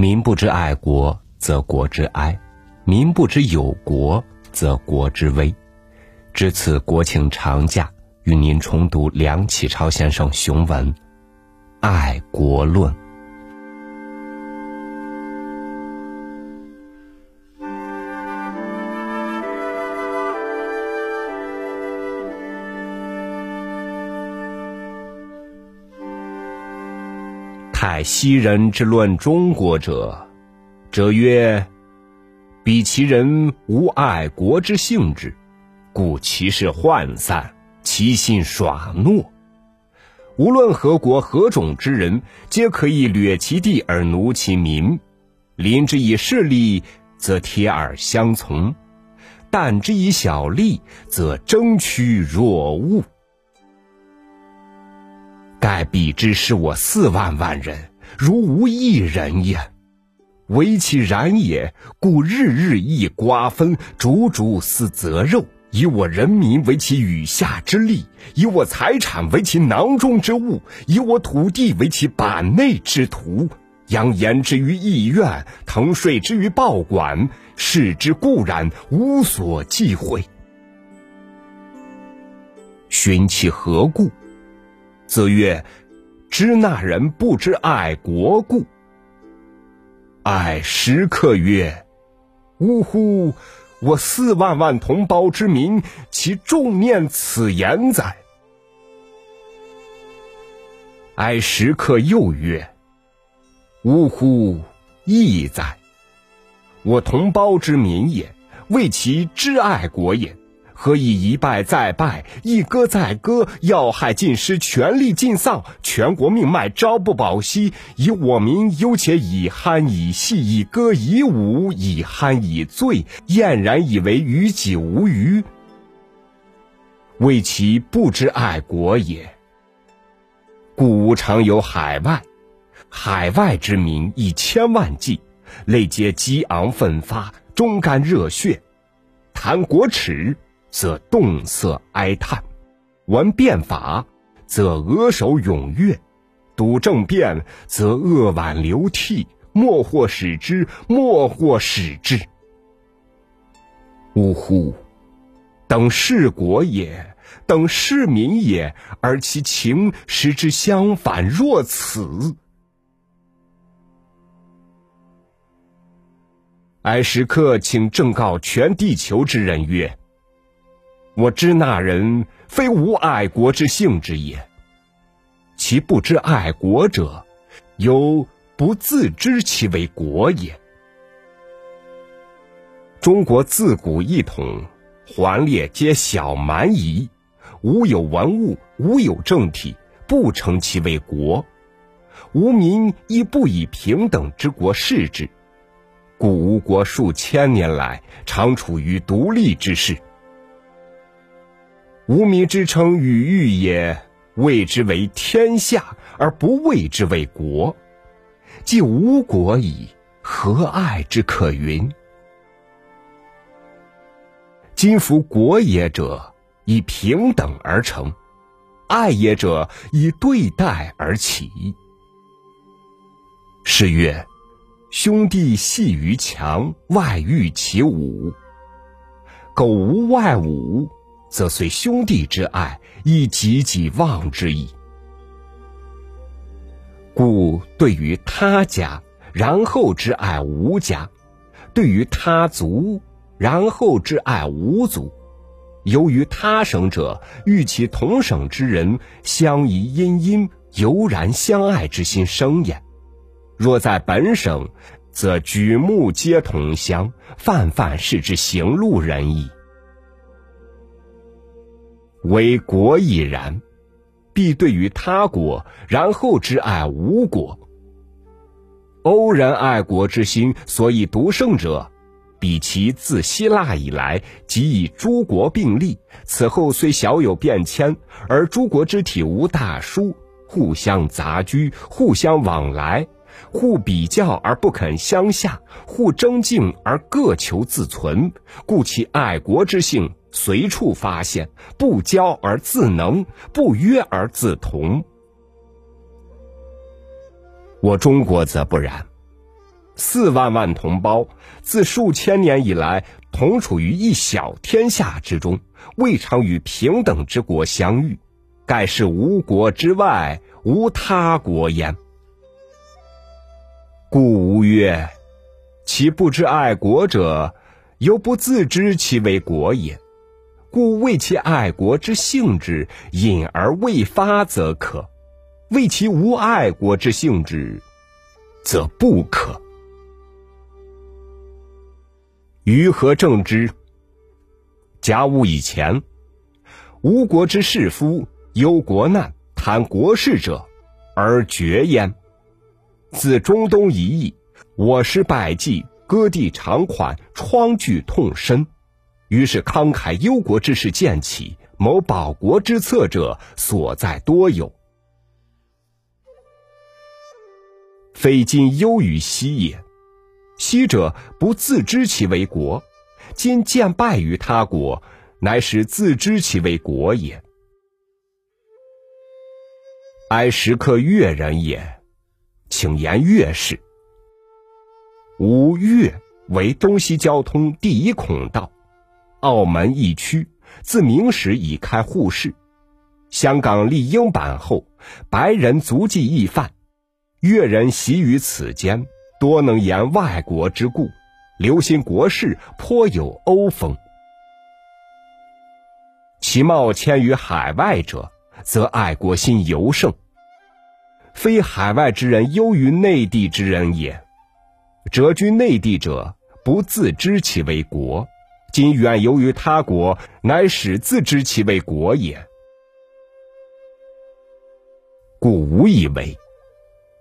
民不知爱国，则国之哀；民不知有国，则国之危。值此国庆长假，与您重读梁启超先生雄文《爱国论》。太昔人之论中国者，者曰：彼其人无爱国之性质，故其事涣散，其心耍懦。无论何国何种之人，皆可以掠其地而奴其民。临之以势利，则贴耳相从；啖之以小利，则争趋若鹜。盖彼之是我四万万人，如无一人也。唯其然也，故日日益瓜分，逐逐思择肉，以我人民为其羽下之力，以我财产为其囊中之物，以我土地为其板内之土，扬言之于意院，腾税之于报馆，视之固然，无所忌讳。寻其何故？则曰：“知那人不知爱国故。”爱时刻曰：“呜呼！我四万万同胞之民，其重念此言哉？”哀时刻又曰：“呜呼！亦哉！我同胞之民也，为其知爱国也。”何以一败再败，一割再割，要害尽失，权力尽丧，全国命脉朝不保夕，以我民忧且以酣以戏，以歌以舞，以酣以醉，晏然以为于己无余，为其不知爱国也。故常有海外，海外之民以千万计，累皆激昂奋发，忠肝热血，谈国耻。则动色哀叹，闻变法，则额首踊跃；睹政变，则扼腕流涕。莫或使之，莫或使之。呜呼！等事国也，等市民也，而其情实之相反，若此。哀时刻，请正告全地球之人曰。我知那人非无爱国之性之也。其不知爱国者，犹不自知其为国也。中国自古一统，环列皆小蛮夷，无有文物，无有政体，不称其为国。无民亦不以平等之国视之，故吴国数千年来常处于独立之势。无名之称与欲也，谓之为天下，而不谓之为国。既无国矣，何爱之可云？今夫国也者，以平等而成；爱也者，以对待而起。是曰：兄弟系于墙，外御其侮。苟无外侮。则随兄弟之爱，亦己己忘之矣。故对于他家，然后之爱吾家；对于他族，然后之爱吾族。由于他省者，欲其同省之人相宜殷殷，犹然相爱之心生焉。若在本省，则举目皆同乡，泛泛视之行路人矣。为国亦然，必对于他国，然后之爱吴国。欧人爱国之心，所以独胜者，比其自希腊以来即以诸国并立，此后虽小有变迁，而诸国之体无大殊，互相杂居，互相往来，互比较而不肯相下，互争竞而各求自存，故其爱国之性。随处发现，不教而自能，不约而自同。我中国则不然，四万万同胞自数千年以来同处于一小天下之中，未尝与平等之国相遇，盖是无国之外无他国焉。故吾曰：其不知爱国者，犹不自知其为国也。故为其爱国之性质隐而未发，则可；为其无爱国之性质，则不可。于何正之？甲午以前，吴国之士夫忧国难、谈国事者，而绝焉。自中东一役，我师百计，割地偿款，疮剧痛深。于是慷慨忧国之事渐起，谋保国之策者所在多有，非今忧于西也。昔者不自知其为国，今见败于他国，乃使自知其为国也。哀时刻越人也，请言越事。吾越为东西交通第一孔道，澳门一区自明时已开互市。香港立英版后，白人足迹易犯，越人习于此间。多能言外国之故，留心国事，颇有欧风。其貌迁于海外者，则爱国心尤盛。非海外之人优于内地之人也。谪居内地者，不自知其为国；今远游于他国，乃使自知其为国也。故无以为，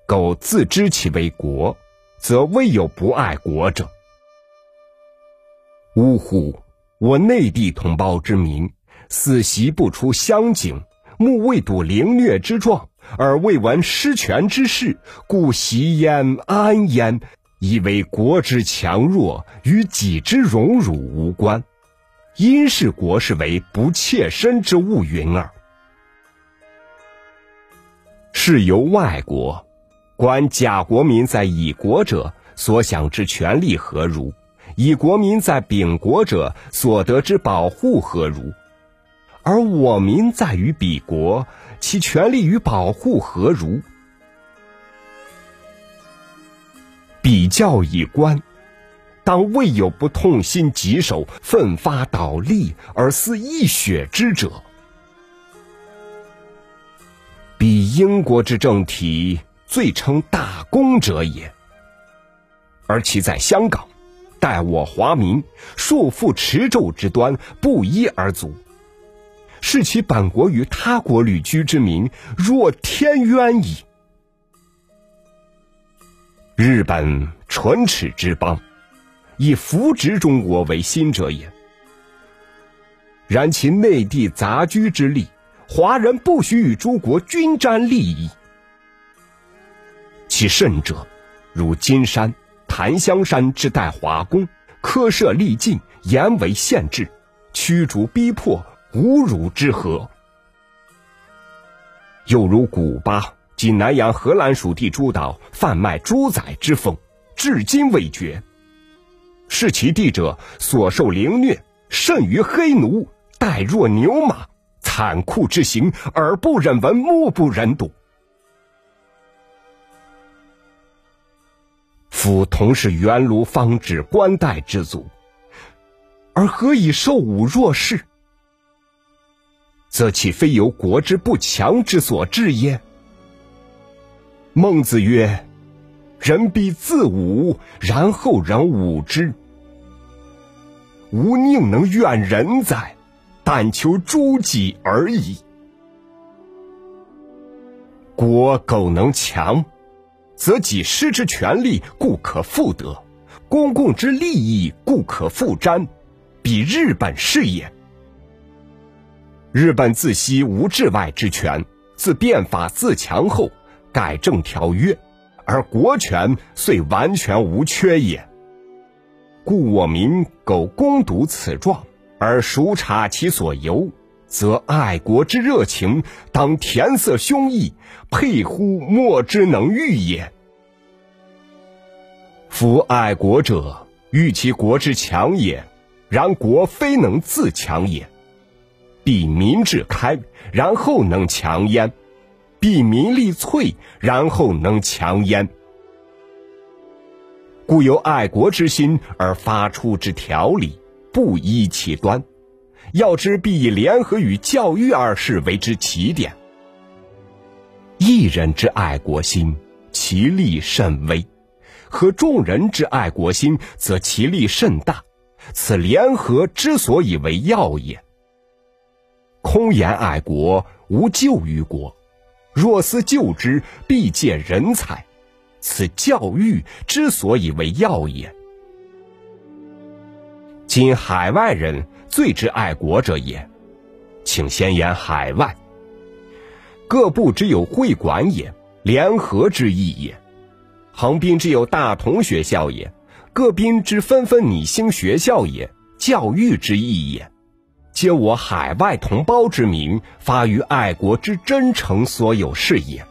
苟自知其为国。则未有不爱国者。呜呼！我内地同胞之民，死习不出乡井，目未睹凌虐之状，而未闻失权之事，故习焉安焉？以为国之强弱与己之荣辱无关，因视国事为不切身之物云耳。是由外国。观甲国民在乙国者所享之权利何如？乙国民在丙国者所得之保护何如？而我民在于彼国，其权利与保护何如？比较以观，当未有不痛心疾首、奋发倒立而思一雪之者。比英国之政体。最称大功者也，而其在香港，待我华民束缚持咒之端不一而足，是其本国与他国旅居之民若天渊矣。日本唇齿之邦，以扶植中国为心者也。然其内地杂居之利，华人不许与诸国均沾利益。其甚者，如金山、檀香山之代华工，苛设利禁，严为限制，驱逐逼迫，侮辱之何？又如古巴及南洋荷兰属地诸岛贩卖猪仔之风，至今未绝。是其地者所受凌虐，甚于黑奴，待若牛马，残酷之行，耳不忍闻，目不忍睹。夫同是元庐方止官带之族，而何以受侮若是？则岂非由国之不强之所致耶？孟子曰：“人必自侮，然后人侮之。吾宁能怨人哉？但求诸己而已。国苟能强。”则己失之权利，故可复得；公共之利益，故可复瞻。彼日本是也。日本自昔无治外之权，自变法自强后，改正条约，而国权遂完全无缺也。故我民苟攻读此状，而熟察其所由，则爱国之热情，当填塞胸臆，佩乎莫之能御也。夫爱国者，欲其国之强也，然国非能自强也；必民至开，然后能强焉；必民力粹，然后能强焉。故由爱国之心而发出之条理，不依其端。要知必以联合与教育二事为之起点。一人之爱国心，其力甚微；和众人之爱国心，则其力甚大。此联合之所以为要也。空言爱国，无救于国；若思救之，必借人才。此教育之所以为要也。今海外人最之爱国者也，请先言海外。各部之有会馆也，联合之意也；横滨之有大同学校也，各兵之纷纷拟兴学校也，教育之意也。皆我海外同胞之民发于爱国之真诚所有事也。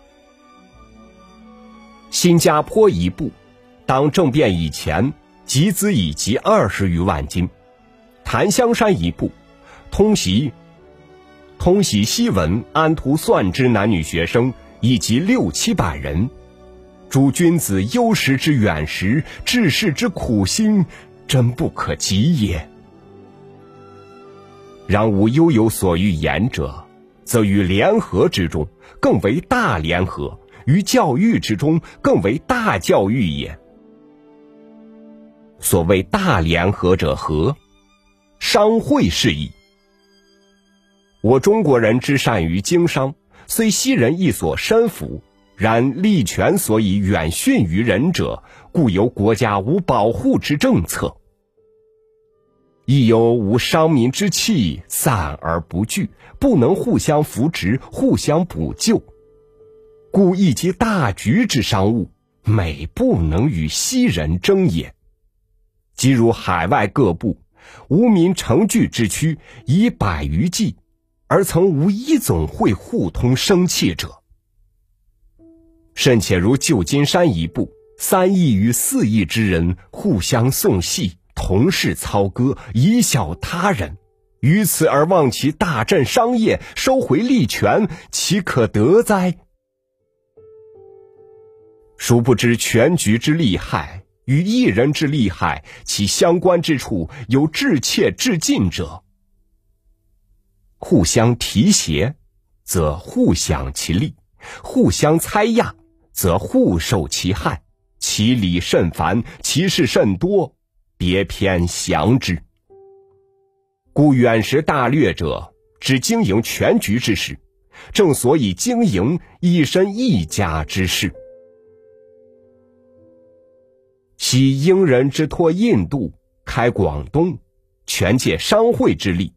新加坡一部，当政变以前，集资已及二十余万金；檀香山一部，通习通习西文、安图算之男女学生，以及六七百人。诸君子忧时之远识，治世之苦心，真不可及也。然吾悠有所欲言者，则于联合之中，更为大联合。于教育之中，更为大教育也。所谓大联合者何？商会是矣。我中国人之善于经商，虽昔人亦所深服，然利权所以远逊于人者，故由国家无保护之政策，亦有无商民之气，散而不聚，不能互相扶持，互相补救。故一及大局之商务，美不能与西人争也。即如海外各部，无民成聚之区以百余计，而曾无一总会互通生气者。甚且如旧金山一部，三亿与四亿之人互相送戏，同事操戈，以小他人，于此而忘其大振商业，收回利权，岂可得哉？殊不知全局之利害与一人之利害，其相关之处有至切至近者。互相提携，则互享其利；互相猜压，则互受其害。其理甚繁，其事甚多，别偏详之。故远识大略者，只经营全局之事，正所以经营一身一家之事。昔英人之托印度开广东，全借商会之力，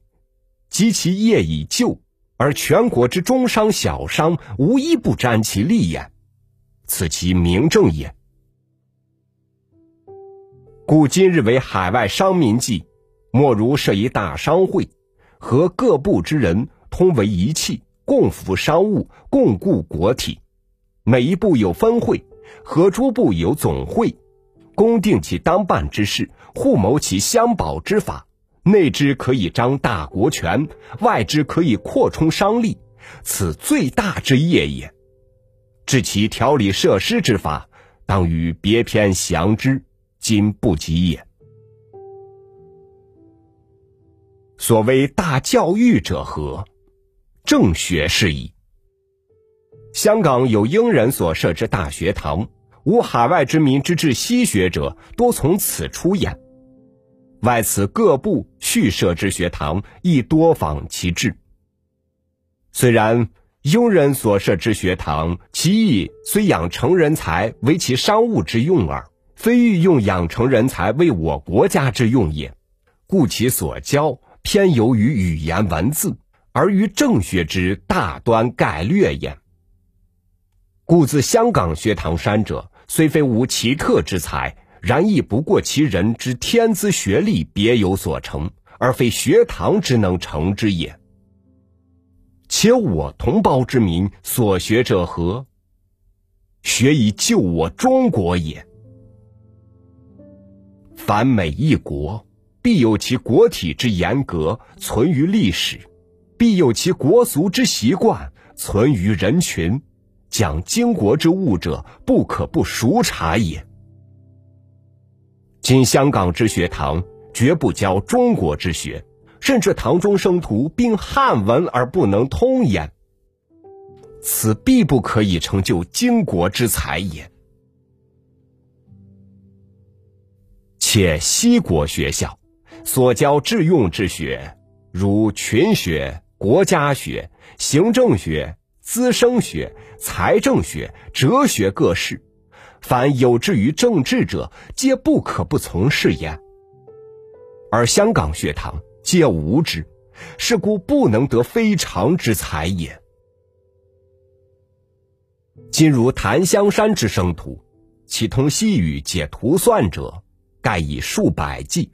及其业已就，而全国之中商小商无一不沾其利也，此其名正也。故今日为海外商民计，莫如设一大商会，和各部之人通为一气，共扶商务，共固国体。每一部有分会，和诸部有总会。公定其当办之事，互谋其相保之法。内之可以张大国权，外之可以扩充商力，此最大之业也。至其调理设施之法，当于别篇详之，今不及也。所谓大教育者何？正学是矣。香港有英人所设之大学堂。无海外之民之至西学者，多从此出焉。外此各部续设之学堂，亦多仿其志。虽然庸人所设之学堂，其意虽养成人才为其商务之用耳，非欲用养成人才为我国家之用也。故其所教偏由于语言文字，而于正学之大端概略焉。故自香港学堂山者，虽非无奇特之才，然亦不过其人之天资学历别有所成，而非学堂之能成之也。且我同胞之民所学者何？学以救我中国也。凡每一国，必有其国体之严格存于历史，必有其国俗之习惯存于人群。讲经国之物者，不可不熟察也。今香港之学堂，绝不教中国之学，甚至堂中生徒并汉文而不能通焉。此必不可以成就经国之才也。且西国学校所教致用之学，如群学、国家学、行政学、资生学、财政学、哲学各式，凡有志于政治者，皆不可不从事焉。而香港学堂皆无之，是故不能得非常之才也。今如檀香山之生徒，其通西语、解图算者。盖以数百计，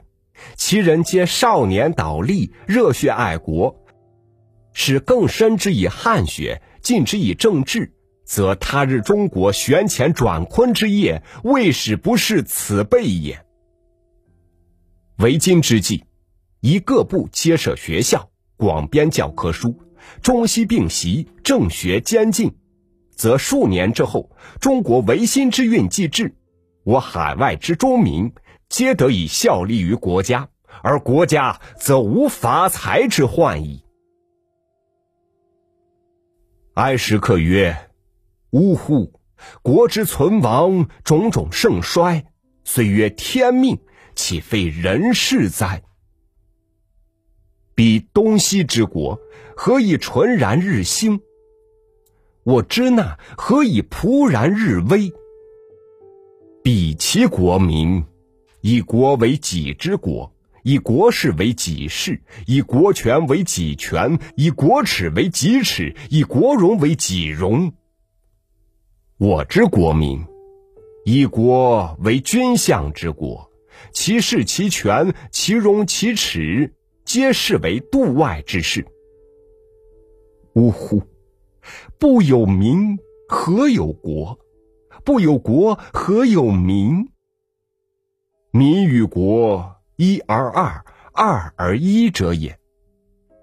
其人皆少年倒立，热血爱国，使更深之以汉血，尽之以政治，则他日中国旋乾转坤之业，未始不是此辈也。为今之计，宜各部皆设学校，广编教科书，中西并习，政学兼进，则数年之后，中国维新之运既至，我海外之中民。皆得以效力于国家，而国家则无伐财之患矣。哀时客曰：“呜呼！国之存亡，种种盛衰，虽曰天命，岂非人事哉？彼东西之国，何以纯然日兴？我之那何以仆然日危？彼其国民。”以国为己之国，以国事为己事，以国权为己权，以国耻为己耻，以国荣为己荣。我之国民，以国为君相之国，其事其权其荣其耻，皆视为度外之事。呜呼！不有民，何有国？不有国，何有民？民与国，一而二，二而一者也。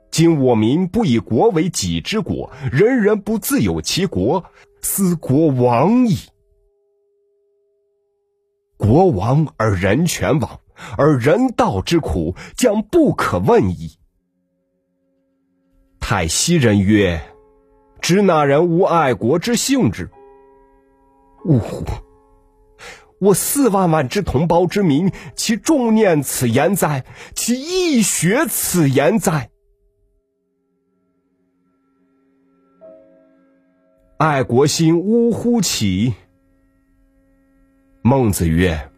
今我民不以国为己之国，人人不自有其国，斯国亡矣。国亡而人全亡，而人道之苦将不可问矣。太息人曰：“知那人无爱国之性质？”呜呼！我四万万之同胞之民，其重念此言哉？其义学此言哉？爱国心呜呼起。孟子曰：“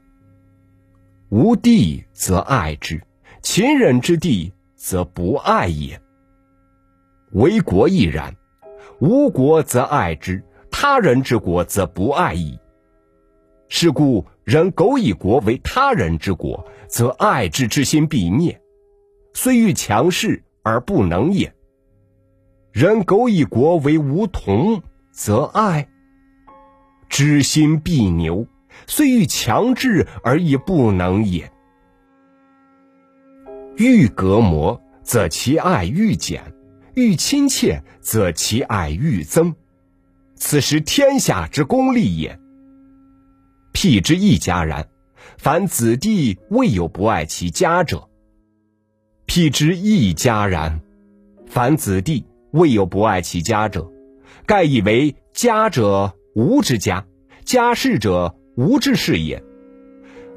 无地则爱之，秦人之地则不爱也。为国亦然，无国则爱之，他人之国则不爱矣。”是故，人苟以国为他人之国，则爱之之心必灭；虽欲强势而不能也。人苟以国为无同，则爱之心必牛；虽欲强制而亦不能也。欲隔膜，则其爱愈减；欲亲切，则其爱愈增。此时天下之公利也。辟之一家然，凡子弟未有不爱其家者。辟之一家然，凡子弟未有不爱其家者，盖以为家者无之家，家事者无之事也。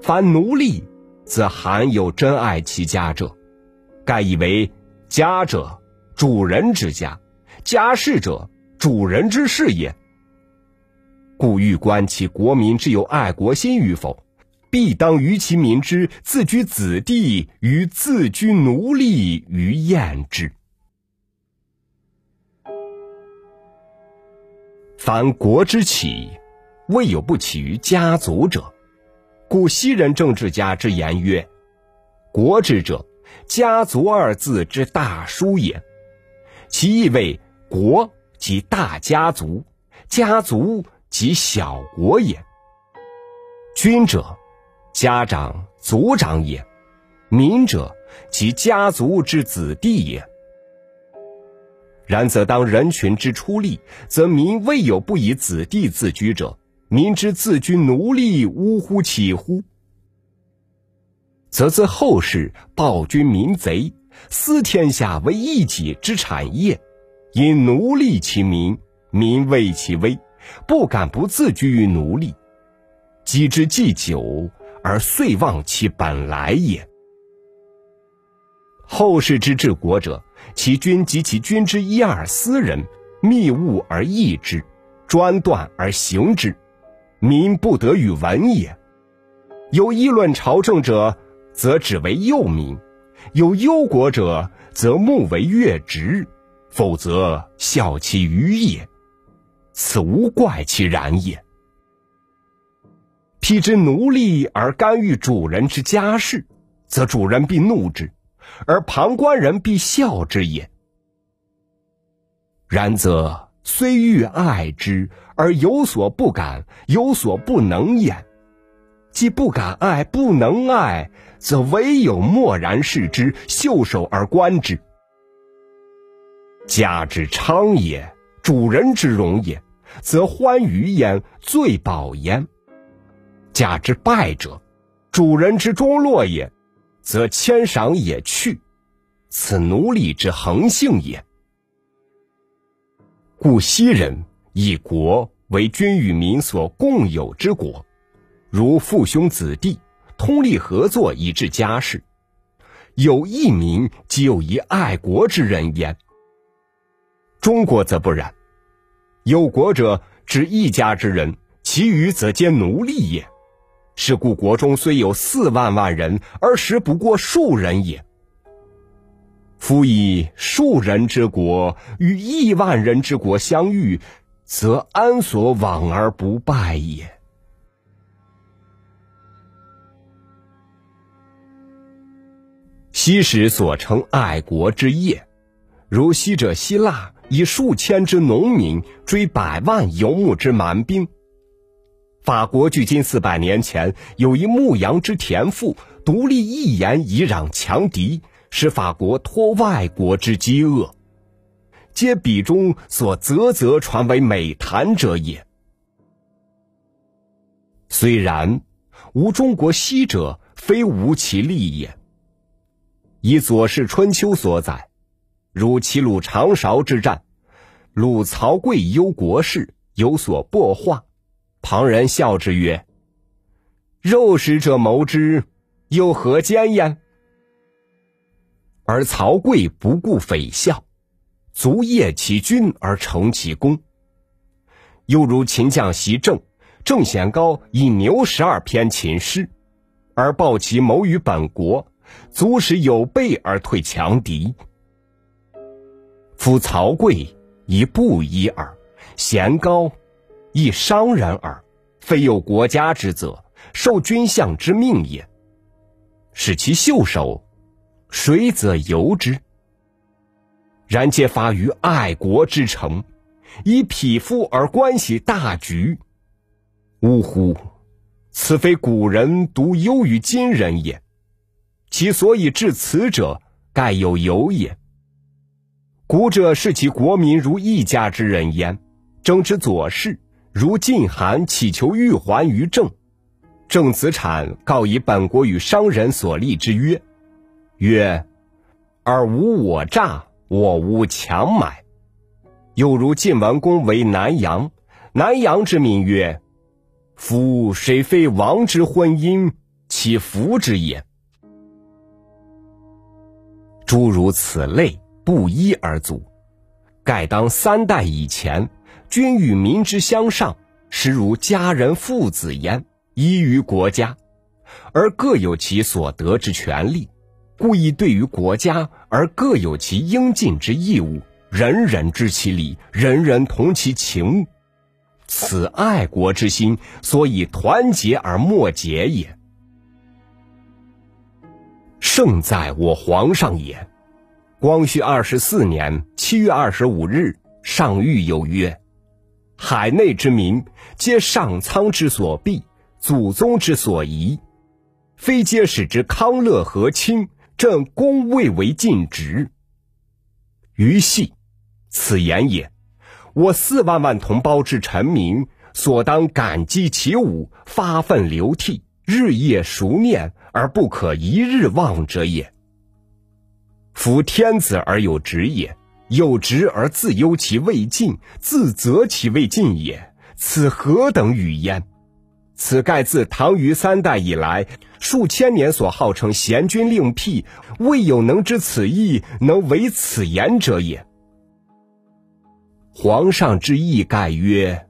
凡奴隶，则罕有真爱其家者，盖以为家者主人之家，家事者主人之事也。故欲观其国民之有爱国心与否，必当于其民之自居子弟与自居奴隶于验之。凡国之起，未有不起于家族者。故昔人政治家之言曰：“国之者，家族二字之大书也。”其意为国即大家族，家族。及小国也。君者，家长、族长也；民者，其家族之子弟也。然则当人群之出力，则民未有不以子弟自居者。民之自居奴隶，呜呼岂乎？则自后世暴君民贼，私天下为一己之产业，因奴隶其民，民畏其威，不敢不自居于奴隶。积之既久，而遂忘其本来也。后世之治国者，其君及其君之一二私人，密务而议之，专断而行之。民不得与闻也。有议论朝政者，则只为幼民；有忧国者，则目为越职；否则笑其愚也。此无怪其然也。辟之奴隶而干预主人之家事，则主人必怒之，而旁观人必笑之也。然则。虽欲爱之，而有所不敢，有所不能也。既不敢爱，不能爱，则唯有默然视之，袖手而观之。家之昌也，主人之荣也，则欢愉焉，醉饱焉；假之败者，主人之中落也，则谦赏也去。此奴隶之恒性也。故昔人以国为君与民所共有之国，如父兄子弟通力合作以治家事，有一民即有一爱国之人焉。中国则不然，有国者指一家之人，其余则皆奴隶也。是故国中虽有四万万人，而实不过数人也。夫以数人之国与亿万人之国相遇，则安所往而不败也？昔时所称爱国之业，如昔者希腊以数千之农民追百万游牧之蛮兵；法国距今四百年前有一牧羊之田妇，独立一言以攘强敌。使法国脱外国之饥饿，皆笔中所啧啧传为美谈者也。虽然，吾中国西者，非无其利也。以《左氏春秋》所载，如齐鲁长勺之战，鲁曹刿忧国事，有所擘画，旁人笑之曰：“肉食者谋之，又何奸焉？”而曹刿不顾匪笑，卒业其君而成其功。又如秦将袭郑，郑显高以牛十二篇秦诗，而报其谋于本国，足使有备而退强敌。夫曹刿亦布衣耳，贤高亦商人耳，非有国家之责，受君相之命也。使其袖手。谁则由之？然皆发于爱国之诚，以匹夫而关系大局。呜呼！此非古人独优于今人也。其所以至此者，盖有由也。古者视其国民如一家之人焉，争之左氏，如晋韩乞求玉环于郑，郑子产告以本国与商人所立之约。曰：“尔无我诈，我无强买。又如晋文公为南阳，南阳之民曰：‘夫谁非王之婚姻，其福之也。’诸如此类，不一而足。盖当三代以前，君与民之相上，实如家人父子焉，依于国家，而各有其所得之权利。”故意对于国家而各有其应尽之义务，人人知其理，人人同其情，此爱国之心，所以团结而莫结也。胜在我皇上也。光绪二十四年七月二十五日，上谕有曰：“海内之民，皆上苍之所庇，祖宗之所宜。”非皆使之康乐和亲，朕公未为尽职。于系，此言也。我四万万同胞之臣民，所当感激其武，发愤流涕，日夜熟念，而不可一日忘者也。夫天子而有职也，有职而自忧其未尽，自责其未尽也，此何等语焉？此盖自唐虞三代以来，数千年所号称贤君令辟，未有能知此意，能为此言者也。皇上之意盖曰：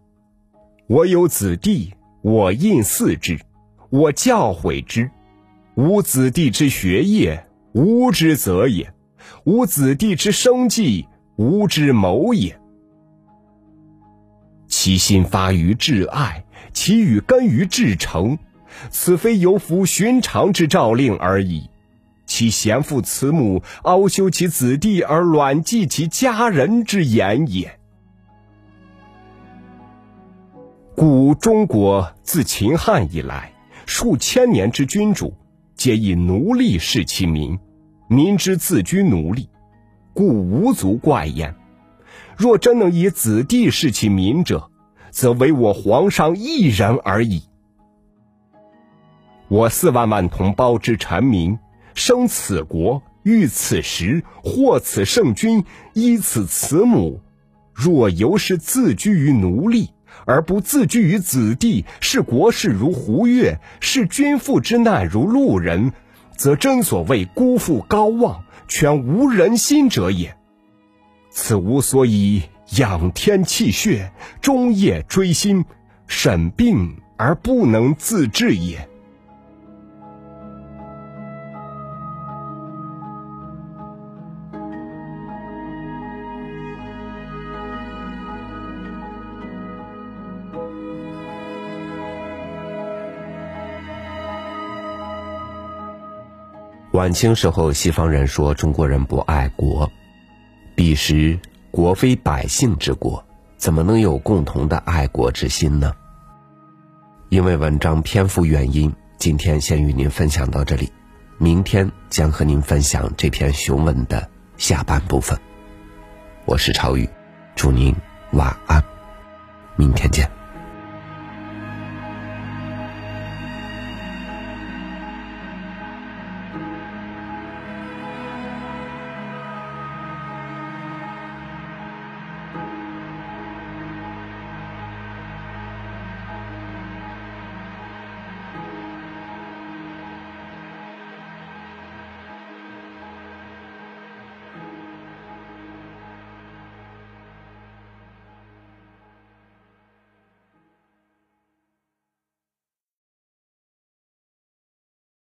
我有子弟，我印祀之，我教诲之。吾子弟之学业，吾之责也；吾子弟之生计，吾之谋也。其心发于挚爱，其语根于至诚，此非有夫寻常之诏令而已。其贤父慈母，凹修其子弟而卵祭其家人之言也。古中国自秦汉以来，数千年之君主，皆以奴隶视其民，民之自居奴隶，故无足怪焉。若真能以子弟视其民者，则唯我皇上一人而已。我四万万同胞之臣民，生此国，遇此时，获此圣君，依此慈母，若犹是自居于奴隶。而不自居于子弟，视国事如胡越，视君父之难如路人，则真所谓辜负高望，全无人心者也。此无所以仰天泣血，终夜追心，审病而不能自治也。晚清时候，西方人说中国人不爱国。彼时国非百姓之国，怎么能有共同的爱国之心呢？因为文章篇幅原因，今天先与您分享到这里，明天将和您分享这篇雄文的下半部分。我是超宇，祝您晚安，明天见。